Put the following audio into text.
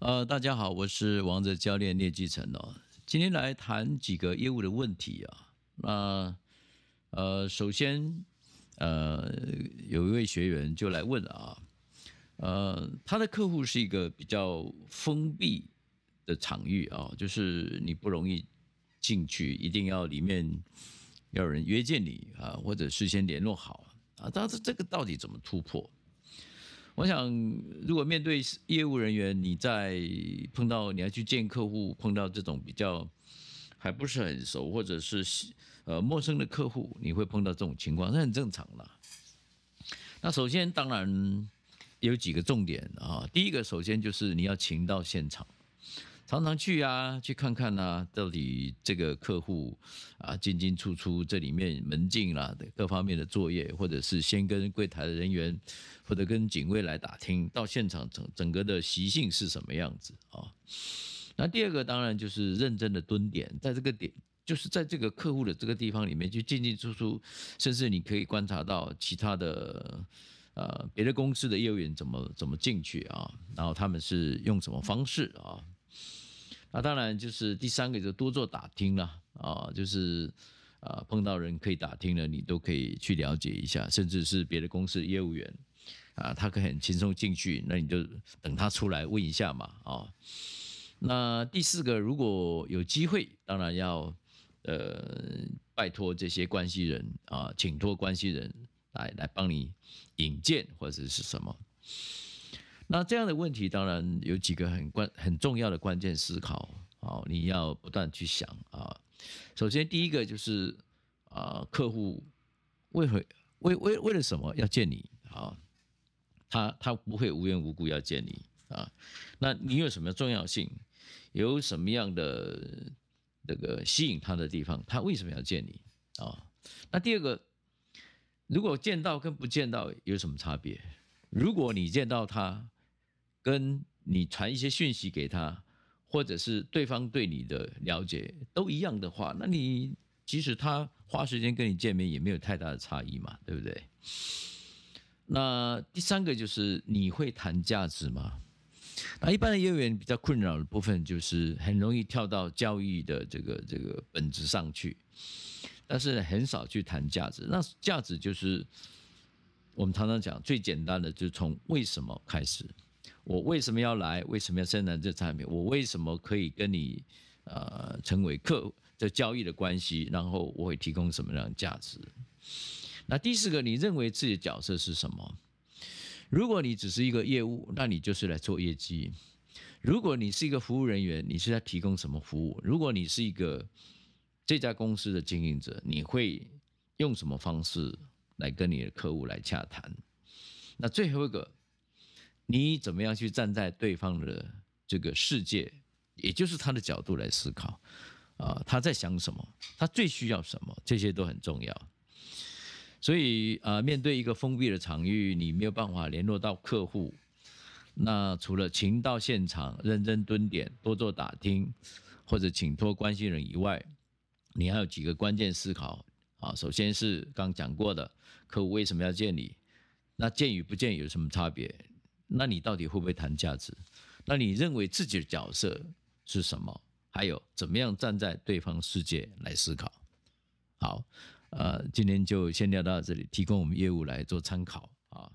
呃，大家好，我是王者教练聂继成哦。今天来谈几个业务的问题啊。那呃，首先呃，有一位学员就来问了啊，呃，他的客户是一个比较封闭的场域啊，就是你不容易进去，一定要里面要有人约见你啊，或者事先联络好啊。但是这个到底怎么突破？我想，如果面对业务人员，你在碰到你要去见客户，碰到这种比较还不是很熟或者是呃陌生的客户，你会碰到这种情况，那很正常的。那首先当然有几个重点啊，第一个首先就是你要请到现场。常常去啊，去看看啊，到底这个客户啊进进出出，这里面门禁啦各方面的作业，或者是先跟柜台的人员或者跟警卫来打听，到现场整整个的习性是什么样子啊？那第二个当然就是认真的蹲点，在这个点，就是在这个客户的这个地方里面去进进出出，甚至你可以观察到其他的呃别的公司的业务员怎么怎么进去啊，然后他们是用什么方式啊？那当然就是第三个，就多做打听了啊，就是啊碰到人可以打听的，你都可以去了解一下，甚至是别的公司的业务员啊，他可以很轻松进去，那你就等他出来问一下嘛啊。那第四个，如果有机会，当然要呃拜托这些关系人啊，请托关系人来来帮你引荐或者是什么。那这样的问题当然有几个很关很重要的关键思考啊，你要不断去想啊。首先第一个就是啊，客户为何为为为了什么要见你啊？他他不会无缘无故要见你啊。那你有什么重要性？有什么样的那个吸引他的地方？他为什么要见你啊？那第二个，如果见到跟不见到有什么差别？如果你见到他，跟你传一些讯息给他，或者是对方对你的了解都一样的话，那你即使他花时间跟你见面，也没有太大的差异嘛，对不对？那第三个就是你会谈价值吗？那一般的业务员比较困扰的部分就是很容易跳到交易的这个这个本质上去，但是很少去谈价值。那价值就是我们常常讲最简单的，就是从为什么开始。我为什么要来？为什么要生产这产品？我为什么可以跟你呃成为客的交易的关系？然后我会提供什么样的价值？那第四个，你认为自己的角色是什么？如果你只是一个业务，那你就是来做业绩；如果你是一个服务人员，你是在提供什么服务？如果你是一个这家公司的经营者，你会用什么方式来跟你的客户来洽谈？那最后一个。你怎么样去站在对方的这个世界，也就是他的角度来思考，啊，他在想什么，他最需要什么，这些都很重要。所以啊，面对一个封闭的场域，你没有办法联络到客户，那除了请到现场认真蹲点，多做打听，或者请托关系人以外，你还有几个关键思考啊。首先是刚讲过的，客户为什么要见你？那见与不见有什么差别？那你到底会不会谈价值？那你认为自己的角色是什么？还有怎么样站在对方世界来思考？好，呃，今天就先聊到这里，提供我们业务来做参考啊。